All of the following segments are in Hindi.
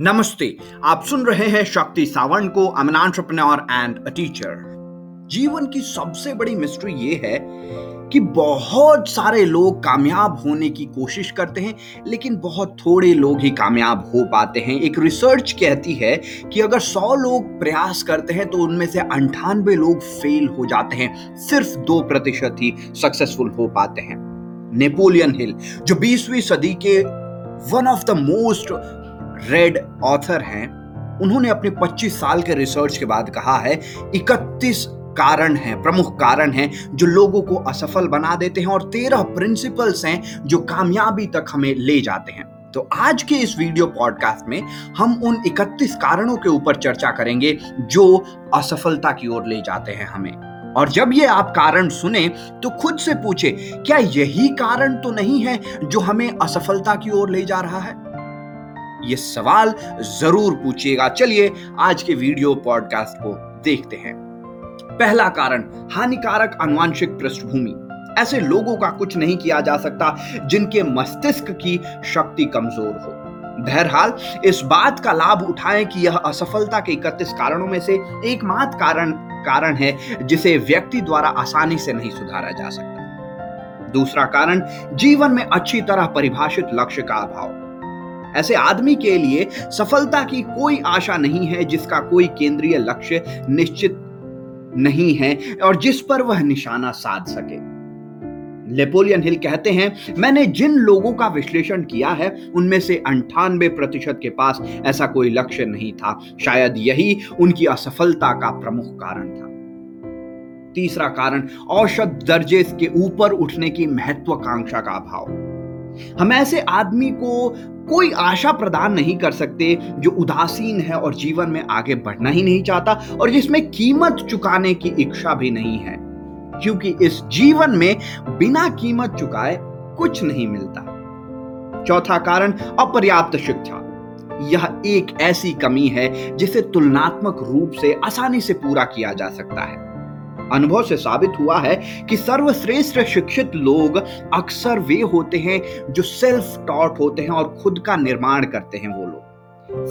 नमस्ते, आप सुन रहे हैं शक्ति सावंत को an entrepreneur and a teacher जीवन की सबसे बड़ी मिस्ट्री ये है कि बहुत सारे लोग कामयाब होने की कोशिश करते हैं, लेकिन बहुत थोड़े लोग ही कामयाब हो पाते हैं। एक रिसर्च कहती है कि अगर 100 लोग प्रयास करते हैं तो उनमें से अंठानवे लोग फेल हो जाते हैं। सिर्फ़ दो प्रतिशत ही सक्सेसफुल हो पाते हैं। नेपोलियन हिल जो 20वीं सदी के one of the most read author हैं, उन्होंने अपने 25 साल के रिसर्च के बाद कहा है 31 कारण हैं, प्रमुख कारण हैं, जो लोगों को असफल बना देते हैं और तेरह प्रिंसिपल्स हैं, जो कामयाबी तक हमें ले जाते हैं। तो आज के इस वीडियो पॉडकास्ट में हम उन 31 कारणों के ऊपर चर्चा करेंगे, जो असफलता की ओर ले जाते हैं हमें। और जब ये आप कारण सुने तो खुद से पूछे, क्या यही कारण तो नहीं है, जो हमें असफलता की ओर ले जा रहा है? ये सवाल ज़रूर पूछिएगा। चलिए, आज के वीडियो पॉडकास्ट को देखते हैं। पहला कारण, हानिकारक अनुवांशिक पृष्ठभूमि। ऐसे लोगों का कुछ नहीं किया जा सकता जिनके मस्तिष्क की शक्ति कमज़ोर हो। बहरहाल, इस बात का लाभ उठाएँ कि यह असफलता के इकतीस कारणों में से एकमात्र कारण कारण है जिसे व्यक्ति द्वारा आसानी से नहीं सुधारा जा सकता। दूसरा कारण, जीवन में अच्छी तरह परिभाषित लक्ष्य का अभाव। ऐसे आदमी के लिए सफलता की कोई आशा नहीं है, जिसका कोई केंद्रीय लक्ष्य निश्चित नहीं है और जिस पर वह निशाना साध सके। लेपोलियन हिल कहते हैं, मैंने जिन लोगों का विश्लेषण किया है, उनमें से अंठानवे प्रतिशत के पास ऐसा कोई लक्ष्य नहीं था। शायद यही उनकी असफलता का प्रमुख कारण था। तीसरा कारण औषध दर्जे के ऊपर उठने की महत्वाकांक्षा का अभाव। हम ऐसे आदमी को कोई आशा प्रदान नहीं कर सकते जो उदासीन है और जीवन में आगे बढ़ना ही नहीं चाहता और जिसमें कीमत चुकाने की इच्छा भी नहीं है। क्योंकि इस जीवन में बिना कीमत चुकाए कुछ नहीं मिलता। चौथा कारण, अपर्याप्त शिक्षा। यह एक ऐसी कमी है जिसे तुलनात्मक रूप से आसानी से पूरा किया जा सकता है। अनुभव से साबित हुआ है कि सर्वश्रेष्ठ शिक्षित लोग अक्सर वे होते हैं जो सेल्फ टॉट होते हैं और खुद का निर्माण करते हैं वो लोग।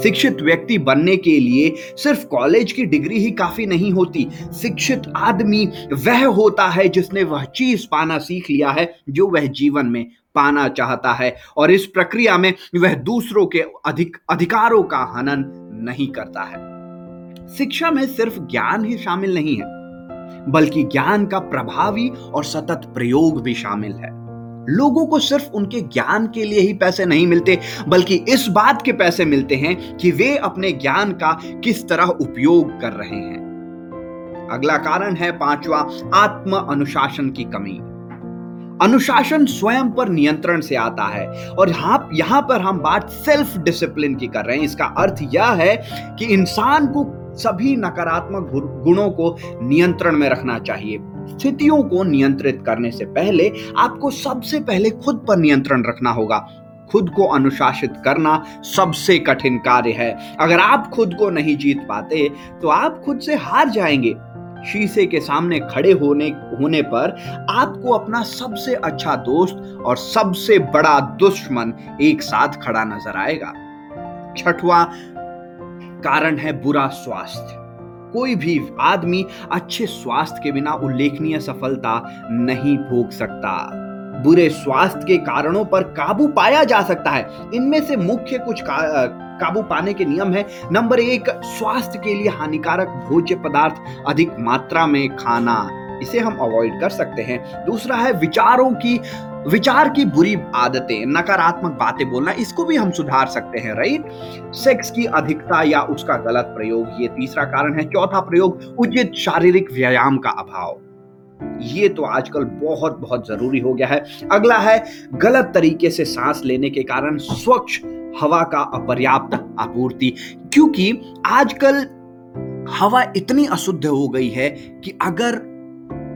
शिक्षित व्यक्ति बनने के लिए सिर्फ़ कॉलेज की डिग्री ही काफ़ी नहीं होती, शिक्षित आदमी वह होता है जिसने वह चीज़ पाना सीख लिया है जो वह जीवन में पाना चाहता है और इस प्रक्रिया में वह दूसरों के अधिक, अधिकारों का हनन नहीं करता है। शिक्षा में सिर्फ़ ज्ञान ही शामिल नहीं है बल्कि ज्ञान का प्रभावी और सतत प्रयोग भी शामिल है। लोगों को सिर्फ़ उनके ज्ञान के लिए ही पैसे नहीं मिलते, बल्कि इस बात के पैसे मिलते हैं कि वे अपने ज्ञान का किस तरह उपयोग कर रहे हैं। अगला कारण है पांचवा, आत्म अनुशासन की कमी। अनुशासन स्वयं पर नियंत्रण से आता है, और यहाँ यहाँ पर हम बात सेल्फ डिसिप्लिन की कर रहे हैं। इसका अर्थ यह है कि इंसान को सभी नकारात्मक गुणों को नियंत्रण में रखना चाहिए। स्थितियों को नियंत्रित करने से पहले आपको सबसे पहले खुद पर नियंत्रण रखना होगा। खुद को अनुशासित करना सबसे कठिन कार्य है। अगर आप खुद को नहीं जीत पाते तो आप खुद से हार जाएँगे। शीशे के सामने खड़े होने होने पर आपको अपना सबसे अच्छा दोस्त और सबसे बड़ा दुश्मन एक साथ खड़ा नज़र आएगा। छठवां कारण है बुरा स्वास्थ्य। कोई भी आदमी अच्छे स्वास्थ्य के बिना उल्लेखनीय सफलता नहीं भोग सकता। बुरे स्वास्थ्य के कारणों पर काबू पाया जा सकता है। इनमें से मुख्य कुछ का, काबू पाने के नियम है। नंबर एक स्वास्थ्य के लिए हानिकारक भोज्य पदार्थ अधिक मात्रा में खाना। इसे हम अवॉइड कर सकते हैं। दूसरा है विचारों की विचार की बुरी आदतें, नकारात्मक बातें बोलना, इसको भी हम सुधार सकते हैं राइट सेक्स की अधिकता या उसका गलत प्रयोग, ये तीसरा कारण है। चौथा प्रयोग, उचित शारीरिक व्यायाम का अभाव। ये तो आजकल बहुत बहुत ज़रूरी हो गया है। अगला है, गलत तरीके से सांस लेने के कारण स्वच्छ हवा का अपर्याप्त आपूर्ति। क्योंकि आजकल हवा इतनी अशुद्ध हो गई है कि अगर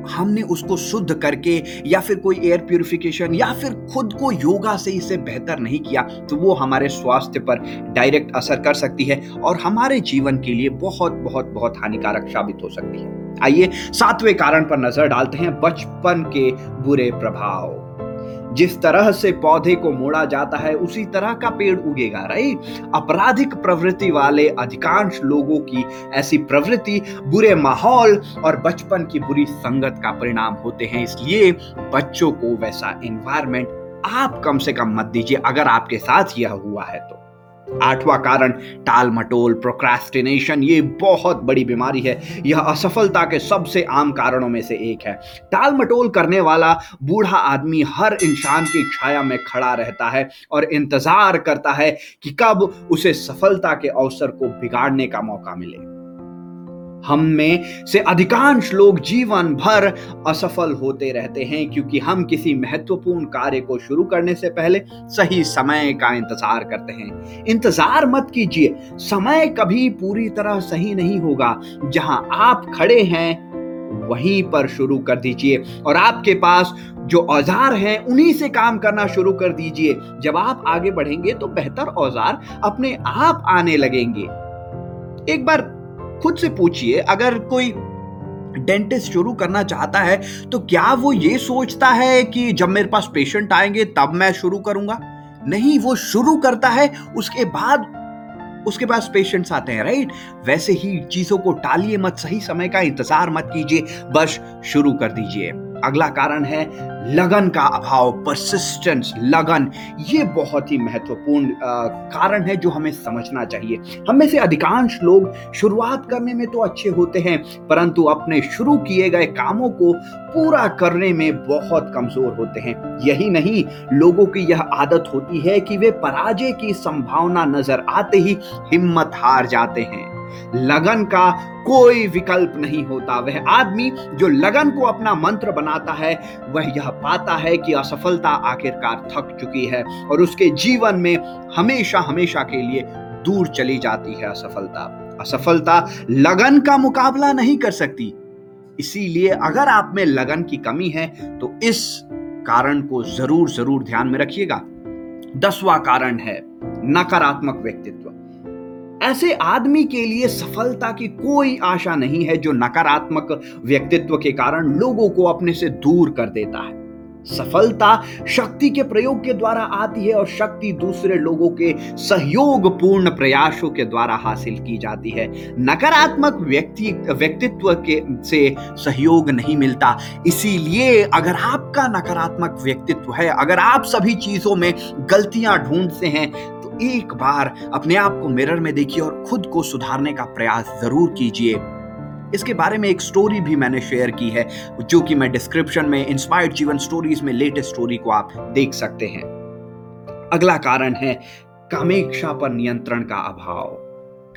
हमने उसको शुद्ध करके या फिर कोई एयर प्योरिफिकेशन या फिर खुद को योगा से इसे बेहतर नहीं किया तो वो हमारे स्वास्थ्य पर डायरेक्ट असर कर सकती है और हमारे जीवन के लिए बहुत बहुत बहुत हानिकारक साबित हो सकती है। आइए सातवें कारण पर नज़र डालते हैं, बचपन के बुरे प्रभाव। जिस तरह से पौधे को मोड़ा जाता है, उसी तरह का पेड़ उगेगा, राइट? आपराधिक प्रवृत्ति वाले अधिकांश लोगों की ऐसी प्रवृत्ति बुरे माहौल और बचपन की बुरी संगत का परिणाम होते हैं। इसलिए बच्चों को वैसा इन्वायरमेंट आप कम से कम मत दीजिए, अगर आपके साथ यह हुआ है तो। आठवां कारण टाल मटोल प्रोक्रास्टिनेशन ये बहुत बड़ी बीमारी है। यह असफलता के सबसे आम कारणों में से एक है। टाल मटोल करने वाला बूढ़ा आदमी हर इंसान की छाया में खड़ा रहता है और इंतज़ार करता है कि कब उसे सफलता के अवसर को बिगाड़ने का मौका मिले। हम में से अधिकांश लोग जीवन भर असफल होते रहते हैं, क्योंकि हम किसी महत्वपूर्ण कार्य को शुरू करने से पहले सही समय का इंतज़ार करते हैं। इंतज़ार मत कीजिए, समय कभी पूरी तरह सही नहीं होगा। जहाँ आप खड़े हैं, वहीं पर शुरू कर दीजिए। और आपके पास जो औज़ार हैं, उन्हीं से काम करना शुरू कर दीजिए। जब आप आगे बढ़ेंगे तो बेहतर औज़ार अपने आप आने लगेंगे। एक बार खुद से पूछिए, अगर कोई डेंटिस्ट शुरू करना चाहता है तो क्या वो ये सोचता है कि जब मेरे पास पेशेंट आएँगे, तब मैं शुरू करूँगा? नहीं, वो शुरू करता है, उसके बाद, उसके पास पेशेंट्स आते हैं, राइट? वैसे ही चीज़ों को टालिए मत, सही समय का इंतज़ार मत कीजिए, बस शुरू कर दीजिए। अगला कारण है लगन का अभाव परसिस्टेंस लगन। ये बहुत ही महत्वपूर्ण कारण है जो हमें समझना चाहिए। हम में से अधिकांश लोग शुरुआत करने में तो अच्छे होते हैं, परंतु अपने शुरू किए गए कामों को पूरा करने में बहुत कमज़ोर होते हैं। यही नहीं, लोगों की यह आदत होती है कि वे पराजय की संभावना नज़र आते ही हिम्मत हार जाते हैं। लगन का कोई विकल्प नहीं होता। वह आदमी जो लगन को अपना मंत्र बनाता है, वह यह पाता है कि असफलता आखिरकार थक चुकी है और उसके जीवन में हमेशा हमेशा के लिए दूर चली जाती है असफलता। असफलता लगन का मुकाबला नहीं कर सकती। इसीलिए अगर आप में लगन की कमी है तो इस कारण को ज़रूर ज़रूर ध्यान में रखिएगा। दसवां कारण है नकारात्मक व्यक्तित्व। ऐसे आदमी के लिए सफलता की कोई आशा नहीं है जो नकारात्मक व्यक्तित्व के कारण लोगों को अपने से दूर कर देता है। सफलता शक्ति के प्रयोग के द्वारा आती है और शक्ति दूसरे लोगों के सहयोग पूर्ण प्रयासों के द्वारा हासिल की जाती है। नकारात्मक व्यक्ति, व्यक्तित्व के से सहयोग नहीं मिलता। इसीलिए अगर आपका नकारात्मक व्यक्तित्व है, अगर आप सभी चीज़ों में गलतियाँ ढूंढते हैं एक बार अपने आप को मिरर में देखिए और खुद को सुधारने का प्रयास ज़रूर कीजिए। इसके बारे में एक स्टोरी भी मैंने शेयर की है, जो कि मैं डिस्क्रिप्शन में इंस्पायर्ड जीवन स्टोरीज में लेटेस्ट स्टोरी को आप देख सकते हैं। अगला कारण है, कामेक्षा पर नियंत्रण का अभाव।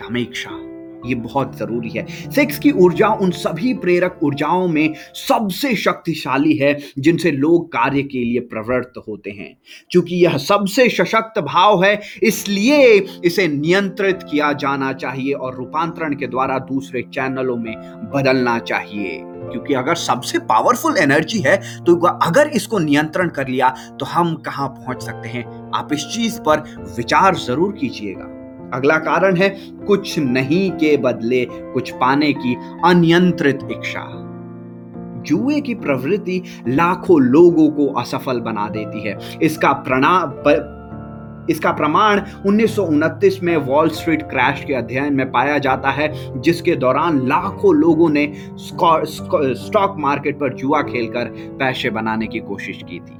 कामेक्षा। ये बहुत ज़रूरी है। सेक्स की ऊर्जा उन सभी प्रेरक ऊर्जाओं में सबसे शक्तिशाली है, जिनसे लोग कार्य के लिए प्रवृत्त होते हैं। क्योंकि यह सबसे सशक्त भाव है, इसलिए इसे नियंत्रित किया जाना चाहिए और रूपांतरण के द्वारा दूसरे चैनलों में बदलना चाहिए। क्योंकि अगर सबसे पावरफुल एनर्जी है तो अगर इसको नियंत्रण कर लिया तो हम कहाँ पहुँच सकते हैं? आप इस चीज़ पर विचार ज़रूर कीजिएगा। अगला कारण है, कुछ नहीं के बदले कुछ पाने की अनियंत्रित इच्छा। जुए की प्रवृत्ति लाखों लोगों को असफल बना देती है। इसका प्रणा इसका प्रमाण उन्नीस सौ उनतीस में वॉल स्ट्रीट क्रैश के अध्ययन में पाया जाता है, जिसके दौरान लाखों लोगों ने स्टॉक मार्केट पर जुआ खेलकर पैसे बनाने की कोशिश की थी।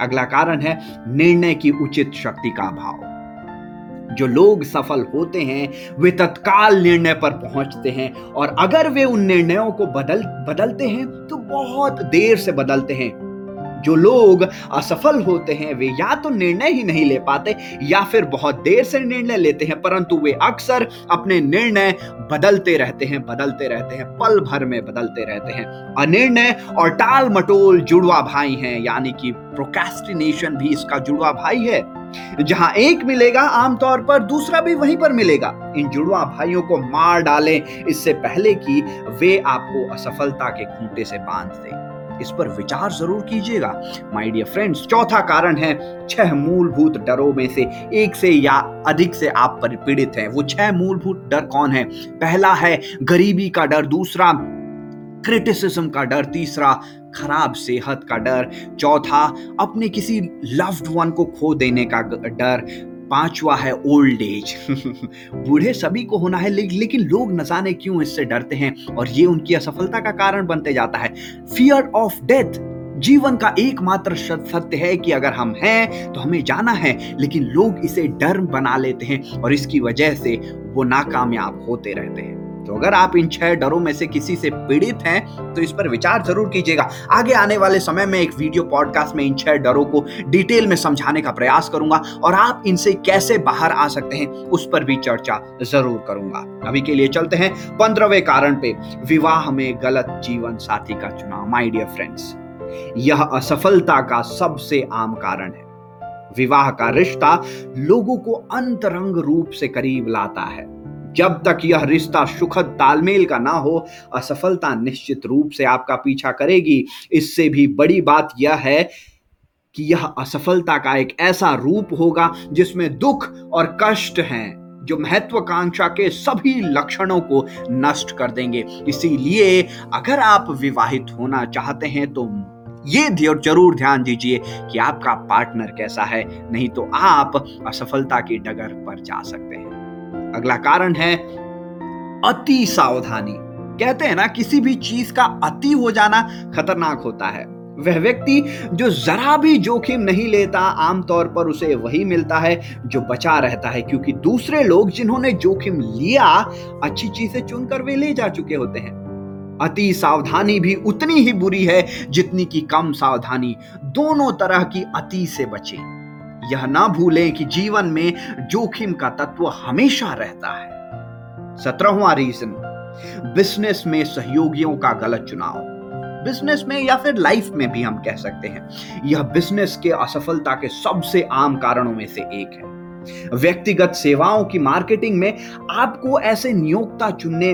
अगला कारण है, निर्णय की उचित शक्ति का अभाव। जो लोग सफल होते हैं, वे तत्काल निर्णय पर पहुँचते हैं और अगर वे उन निर्णयों को बदल, बदलते हैं तो बहुत देर से बदलते हैं। जो लोग असफल होते हैं, वे या तो निर्णय ही नहीं ले पाते या फिर बहुत देर से निर्णय लेते हैं, परंतु वे अक्सर अपने निर्णय बदलते रहते हैं, बदलते रहते हैं, पल भर में बदलते रहते हैं। अनिर्णय और टाल मटोल जुड़वा भाई हैं, यानी कि प्रोकेस्टिनेशन भी इसका जुड़वा भाई है। जहाँ एक मिलेगा, आमतौर पर दूसरा भी वहीं पर मिलेगा। इन जुड़वा भाइयों को मार डालें। इससे पहले कि वे आपको असफलता के खूंटे से बाँध दें। इस पर विचार ज़रूर कीजिएगा। माय डियर फ्रेंड्स चौथा कारण है, छह मूलभूत डरों में से एक से या अधिक से आप परिपीड़ित हैं। वो छह मूलभूत डर कौन है? पहला है, गरीबी का डर। दूसरा क्रिटिसिज्म का डर। तीसरा खराब सेहत का डर, चौथा, अपने किसी लव्ड वन को खो देने का डर, पांचवा है ओल्ड एज बूढ़े सभी को होना है लेकिन लोग न जाने क्यों इससे डरते हैं, और ये उनकी असफलता का कारण बनते जाता है। फियर ऑफ़ डेथ जीवन का एकमात्र सत्य है कि अगर हम हैं तो हमें जाना है, लेकिन लोग इसे डर बना लेते हैं, और इसकी वजह से वो नाकामयाब होते रहते हैं। तो अगर आप इन छह डरों में से किसी से पीड़ित हैं तो इस पर विचार ज़रूर कीजिएगा। आगे आने वाले समय में एक वीडियो पॉडकास्ट में इन छह डरों को डिटेल में समझाने का प्रयास करूँगा और आप इनसे कैसे बाहर आ सकते हैं, उस पर भी चर्चा ज़रूर करूँगा। अभी के लिए चलते हैं पंद्रहवें कारण पे, विवाह में गलत जीवन साथी का चुनाव। माई डियर फ्रेंड्स यह असफलता का सबसे आम कारण है। विवाह का रिश्ता लोगों को अंतरंग रूप से करीब लाता है। जब तक यह रिश्ता सुखद तालमेल का ना हो, असफलता निश्चित रूप से आपका पीछा करेगी। इससे भी बड़ी बात यह है कि यह असफलता का एक ऐसा रूप होगा जिसमें दुख और कष्ट हैं, जो महत्वाकांक्षा के सभी लक्षणों को नष्ट कर देंगे। इसीलिए अगर आप विवाहित होना चाहते हैं तो ये ज़रूर ध्यान दीजिए कि आपका पार्टनर कैसा है, नहीं तो आप असफलता की डगर पर जा सकते हैं। अगला कारण है अति सावधानी। कहते हैं ना, किसी भी चीज़ का अति हो जाना खतरनाक होता है। वह व्यक्ति जो जरा भी जोखिम नहीं लेता, आमतौर पर उसे वही मिलता है जो बचा रहता है, क्योंकि दूसरे लोग जिन्होंने जोखिम लिया, अच्छी चीज़ें चुनकर वे ले जा चुके होते हैं। अति सावधानी भी उतनी ही बुरी है जितनी की कम सावधानी, दोनों तरह की अति से बचे। यह ना भूलें कि जीवन में जोखिम का तत्व हमेशा रहता है। सत्रहवा रीजन बिज़नेस में सहयोगियों का गलत चुनाव। बिज़नेस में या फिर लाइफ में भी हम कह सकते हैं, यह बिज़नेस के असफलता के सबसे आम कारणों में से एक है। व्यक्तिगत सेवाओं की मार्केटिंग में आपको ऐसे नियोक्ता चुनने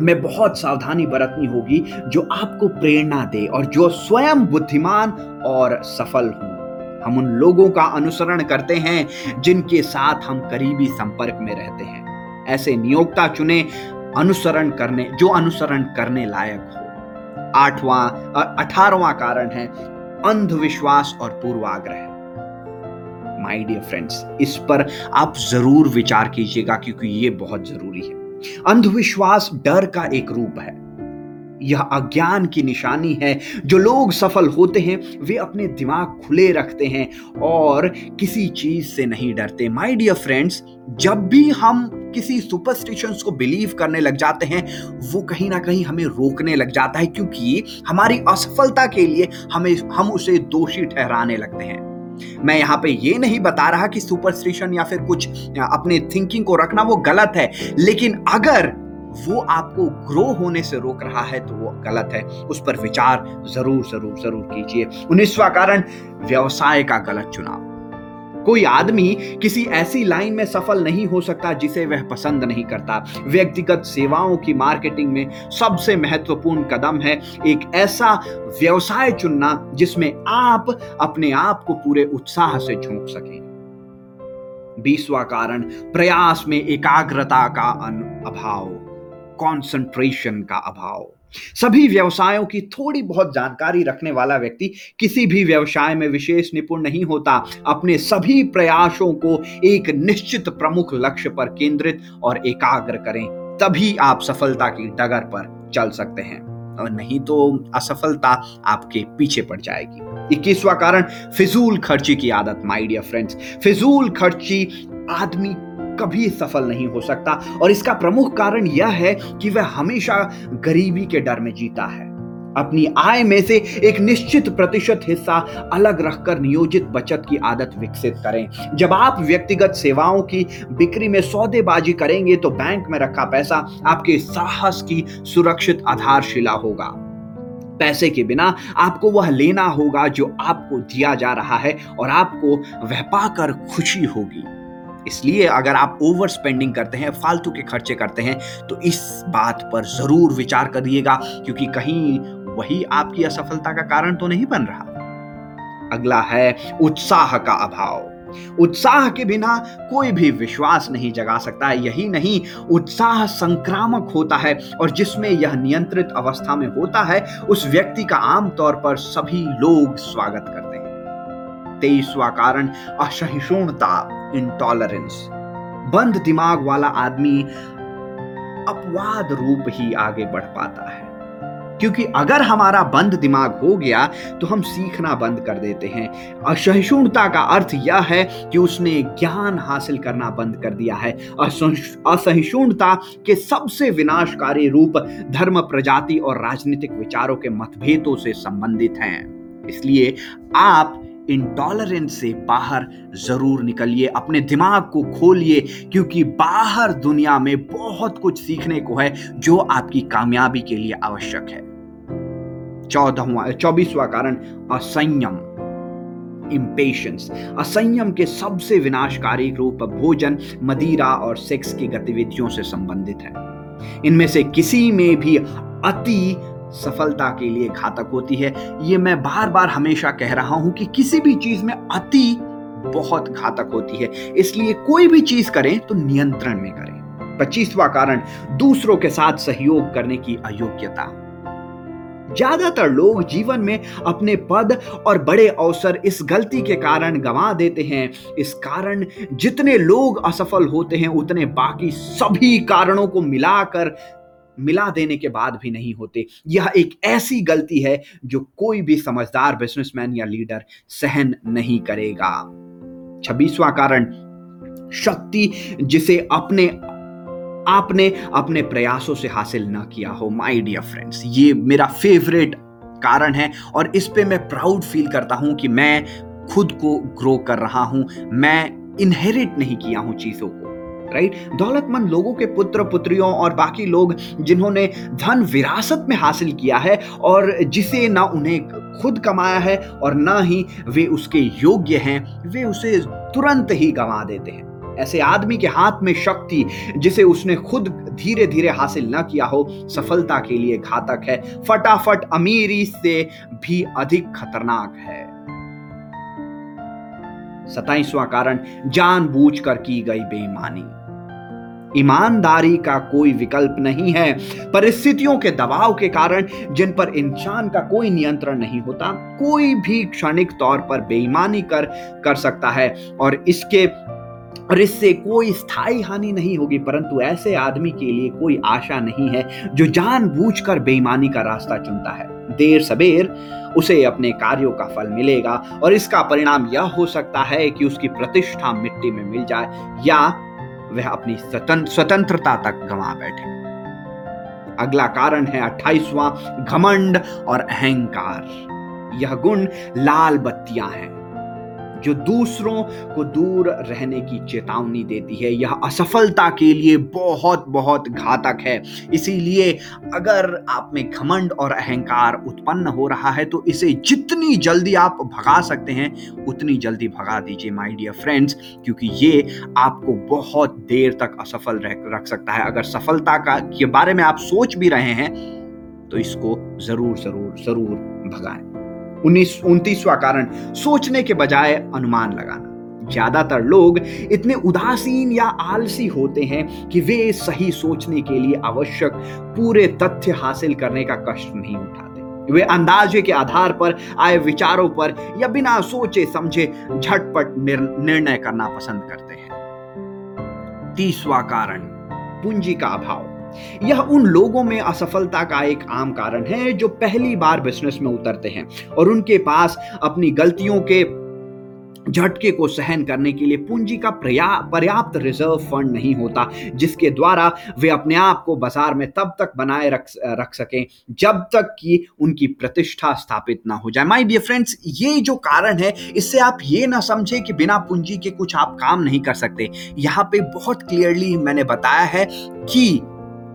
में बहुत सावधानी बरतनी होगी जो आपको प्रेरणा दे और जो स्वयं बुद्धिमान और सफल हों। हम उन लोगों का अनुसरण करते हैं जिनके साथ हम करीबी संपर्क में रहते हैं। ऐसे नियोक्ता चुने, अनुसरण करने, जो अनुसरण करने लायक हो। आठवां अठारवा कारण है अंधविश्वास और पूर्वाग्रह। माय डियर फ्रेंड्स इस पर आप ज़रूर विचार कीजिएगा क्योंकि ये बहुत ज़रूरी है। अंधविश्वास डर का एक रूप है। यह अज्ञान की निशानी है। जो लोग सफल होते हैं, वे अपने दिमाग खुले रखते हैं और किसी चीज़ से नहीं डरते। माय डियर फ्रेंड्स जब भी हम किसी सुपरस्टिशंस को बिलीव करने लग जाते हैं, वो कहीं ना कहीं हमें रोकने लग जाता है क्योंकि हमारी असफलता के लिए हमें, हम उसे दोषी ठहराने लगते हैं। मैं यहाँ पे ये नहीं बता रहा कि सुपरस्टिशन या फिर कुछ अपने थिंकिंग को रखना वो गलत है, लेकिन अगर वो आपको ग्रो होने से रोक रहा है तो वो गलत है। उस पर विचार ज़रूर ज़रूर ज़रूर कीजिए। उन्नीसवा कारण व्यवसाय का गलत चुनाव। कोई आदमी किसी ऐसी लाइन में सफल नहीं हो सकता जिसे वह पसंद नहीं करता। व्यक्तिगत सेवाओं की मार्केटिंग में सबसे महत्वपूर्ण कदम है एक ऐसा व्यवसाय चुनना जिसमें आप अपने आप को पूरे उत्साह से झोंक सकें। बीसवा कारण, प्रयास में एकाग्रता का अभाव कंसंट्रेशन का अभाव। सभी व्यवसायों की थोड़ी बहुत जानकारी रखने वाला व्यक्ति किसी भी व्यवसाय में विशेष निपुण नहीं होता। अपने सभी प्रयासों को एक निश्चित प्रमुख लक्ष्य पर केंद्रित और एकाग्र करें, तभी आप सफलता की डगर पर चल सकते हैं। और नहीं तो असफलता आपके पीछे पड़ जाएगी। इक्कीसवा कारण, फिजूल खर्ची की आदत माय डियर फ्रेंड्स फिजूल खर्ची आदमी कभी सफल नहीं हो सकता। और इसका प्रमुख कारण यह है कि वह हमेशा गरीबी के डर में जीता है। अपनी आय में से एक निश्चित प्रतिशत हिस्सा अलग रखकर नियोजित बचत की आदत विकसित करें। जब आप व्यक्तिगत सेवाओं की बिक्री में सौदेबाजी करेंगे तो बैंक में रखा पैसा आपके साहस की सुरक्षित आधारशिला होगा। पैसे के बिना आपको वह लेना होगा जो आपको दिया जा रहा है, और आपको वह पाकर खुशी होगी। इसलिए अगर आप ओवर स्पेंडिंग करते हैं, फालतू के खर्चे करते हैं तो इस बात पर ज़रूर विचार करिएगा, क्योंकि कहीं वही आपकी असफलता का कारण तो नहीं बन रहा। अगला है उत्साह का अभाव। उत्साह के बिना कोई भी विश्वास नहीं जगा सकता है, यही नहीं, उत्साह संक्रामक होता है, और जिसमें यह नियंत्रित अवस्था में होता है, उस व्यक्ति का आमतौर पर सभी लोग स्वागत करते तेईसवा कारण असहिष्णुता इंटॉलरेंस बंद दिमाग वाला आदमी अपवाद रूप ही आगे बढ़ पाता है। क्योंकि अगर हमारा बंद दिमाग हो गया तो हम सीखना बंद कर देते हैं। असहिष्णुता का अर्थ यह है कि उसने ज्ञान हासिल करना बंद कर दिया है। असहिष्णुता के सबसे विनाशकारी रूप धर्म, प्रजाति और राजनीतिक विचारों के मतभेदों से संबंधित हैं। इसलिए आप इंटॉलरेंस से बाहर ज़रूर निकलिए, अपने दिमाग को खोलिए, क्योंकि बाहर दुनिया में बहुत कुछ सीखने को है जो आपकी कामयाबी के लिए आवश्यक है। चौदहवा, चौबीसवा कारण, असंयम इम्पेशंस असंयम के सबसे विनाशकारी रूप भोजन, मदिरा और सेक्स की गतिविधियों से संबंधित है। इनमें से किसी में भी अति सफलता के लिए घातक होती है। ये मैं बार बार हमेशा कह रहा हूँ कि किसी भी चीज़ में अति बहुत घातक होती है। इसलिए कोई भी चीज़ करें तो नियंत्रण में करें। पच्चीसवा कारण, दूसरों के साथ सहयोग करने की अयोग्यता। ज़्यादातर लोग जीवन में अपने पद और बड़े अवसर इस गलती के कारण गंवा देते हैं। इस कारण जितने लोग असफल होते हैं, उतने बाकी सभी कारणों को मिलाकर मिला देने के बाद भी नहीं होते। यह एक ऐसी गलती है जो कोई भी समझदार बिजनेसमैन या लीडर सहन नहीं करेगा। छब्बीसवां कारण, शक्ति जिसे अपने, आपने अपने प्रयासों से हासिल ना किया हो माय डियर फ्रेंड्स ये मेरा फेवरेट कारण है और इस पे मैं प्राउड फील करता हूँ कि मैं खुद को ग्रो कर रहा हूँ। मैं इनहेरिट नहीं किया हूँ चीज़ों को। राइट दौलतमंद लोगों के पुत्र, पुत्रियों और बाकी लोग जिन्होंने धन विरासत में हासिल किया है और जिसे ना उन्हें खुद कमाया है और ना ही वे उसके योग्य हैं, वे उसे तुरंत ही गंवा देते हैं। ऐसे आदमी के हाथ में शक्ति जिसे उसने खुद धीरे धीरे हासिल न किया हो, सफलता के लिए घातक है। फटाफट अमीरी से भी अधिक खतरनाक है। सताइसवां कारण, जानबूझकर की गई बेईमानी। ईमानदारी का कोई विकल्प नहीं है, परिस्थितियों के दबाव के कारण, जिन पर इंसान का कोई नियंत्रण नहीं होता, कोई भी क्षणिक तौर पर बेईमानी कर कर सकता है, और इसके, और इससे कोई स्थायी हानि नहीं होगी, परंतु ऐसे आदमी के लिए कोई आशा नहीं है, जो जानबूझकर बेईमानी का रास्ता चुनता है। देर सबेर उसे अपने कार्यों का फल मिलेगा और इसका परिणाम यह हो सकता है कि उसकी प्रतिष्ठा मिट्टी में मिल जाए या वह अपनी स्वतंत्रता तक गंवा बैठे। अगला कारण है अट्ठाईसवां घमंड और अहंकार। यह गुण लाल बत्तियाँ हैं। जो दूसरों को दूर रहने की चेतावनी देती है, यह असफलता के लिए बहुत बहुत घातक है। इसीलिए अगर आप में घमंड और अहंकार उत्पन्न हो रहा है तो इसे जितनी जल्दी आप भगा सकते हैं, उतनी जल्दी भगा दीजिए माय डियर फ्रेंड्स क्योंकि ये आपको बहुत देर तक असफल रह, रख सकता है। अगर सफलता का, के बारे में आप सोच भी रहे हैं तो इसको ज़रूर ज़रूर ज़रूर भगाएँ। उनतीसवा कारण सोचने के बजाय अनुमान लगाना। ज़्यादातर लोग इतने उदासीन या आलसी होते हैं कि वे सही सोचने के लिए आवश्यक पूरे तथ्य हासिल करने का कष्ट नहीं उठाते। वे अंदाजे के आधार पर आए विचारों पर या बिना सोचे समझे झटपट निर्णय करना पसंद करते हैं। तीसवा कारण, पूंजी का अभाव। यह उन लोगों में असफलता का एक आम कारण है जो पहली बार बिज़नेस में उतरते हैं और उनके पास अपनी गलतियों के झटके को सहन करने के लिए पूंजी का पर्याप्त रिज़र्व फंड नहीं होता, जिसके द्वारा वे अपने आप को बाज़ार में तब तक बनाए रख रख सकें जब तक कि उनकी प्रतिष्ठा स्थापित ना हो जाए। माय डियर फ्रेंड्स ये जो कारण है, इससे आप ये ना समझे कि बिना पूंजी के कुछ आप काम नहीं कर सकते। यहाँ पे बहुत क्लियरली मैंने बताया है कि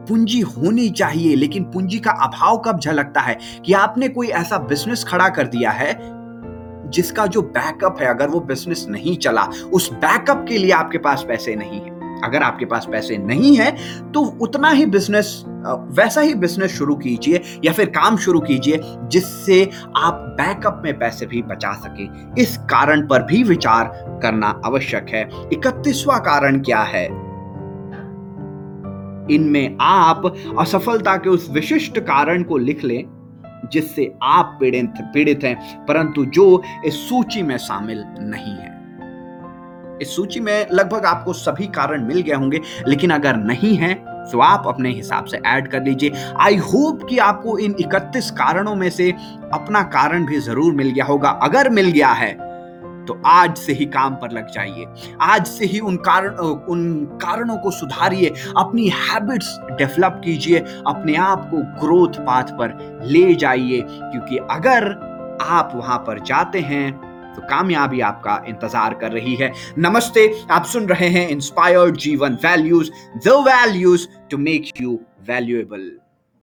पूंजी होनी चाहिए, लेकिन पूंजी का अभाव कब झलकता है? कि आपने कोई ऐसा बिज़नेस खड़ा कर दिया है, जिसका जो बैकअप है, अगर वो बिज़नेस नहीं चला, उस बैकअप के लिए आपके पास पैसे नहीं है। अगर आपके पास पैसे नहीं है तो उतना ही बिज़नेस वैसा ही बिज़नेस शुरू कीजिए, या फिर काम शुरू कीजिए, जिससे आप बैकअप में पैसे भी बचा सके। इस कारण पर भी विचार करना आवश्यक है। इकतीसवां कारण क्या है? इनमें आप असफलता के उस विशिष्ट कारण को लिख लें, जिससे आप पीड़ित पीड़ित हैं, परंतु जो इस सूची में शामिल नहीं है। इस सूची में लगभग आपको सभी कारण मिल गए होंगे, लेकिन अगर नहीं है तो आप अपने हिसाब से ऐड कर लीजिए आई होप कि आपको इन 31 कारणों में से अपना कारण भी ज़रूर मिल गया होगा। अगर मिल गया है तो आज से ही काम पर लग जाइए। आज से ही उन कारण, उन कारणों को सुधारिए। अपनी हैबिट्स डेवलप कीजिए। अपने आप को ग्रोथ पाथ पर ले जाइए। क्योंकि अगर आप वहाँ पर जाते हैं तो कामयाबी आपका इंतज़ार कर रही है। नमस्ते, आप सुन रहे हैं इंस्पायर्ड जीवन values the values to make you valuable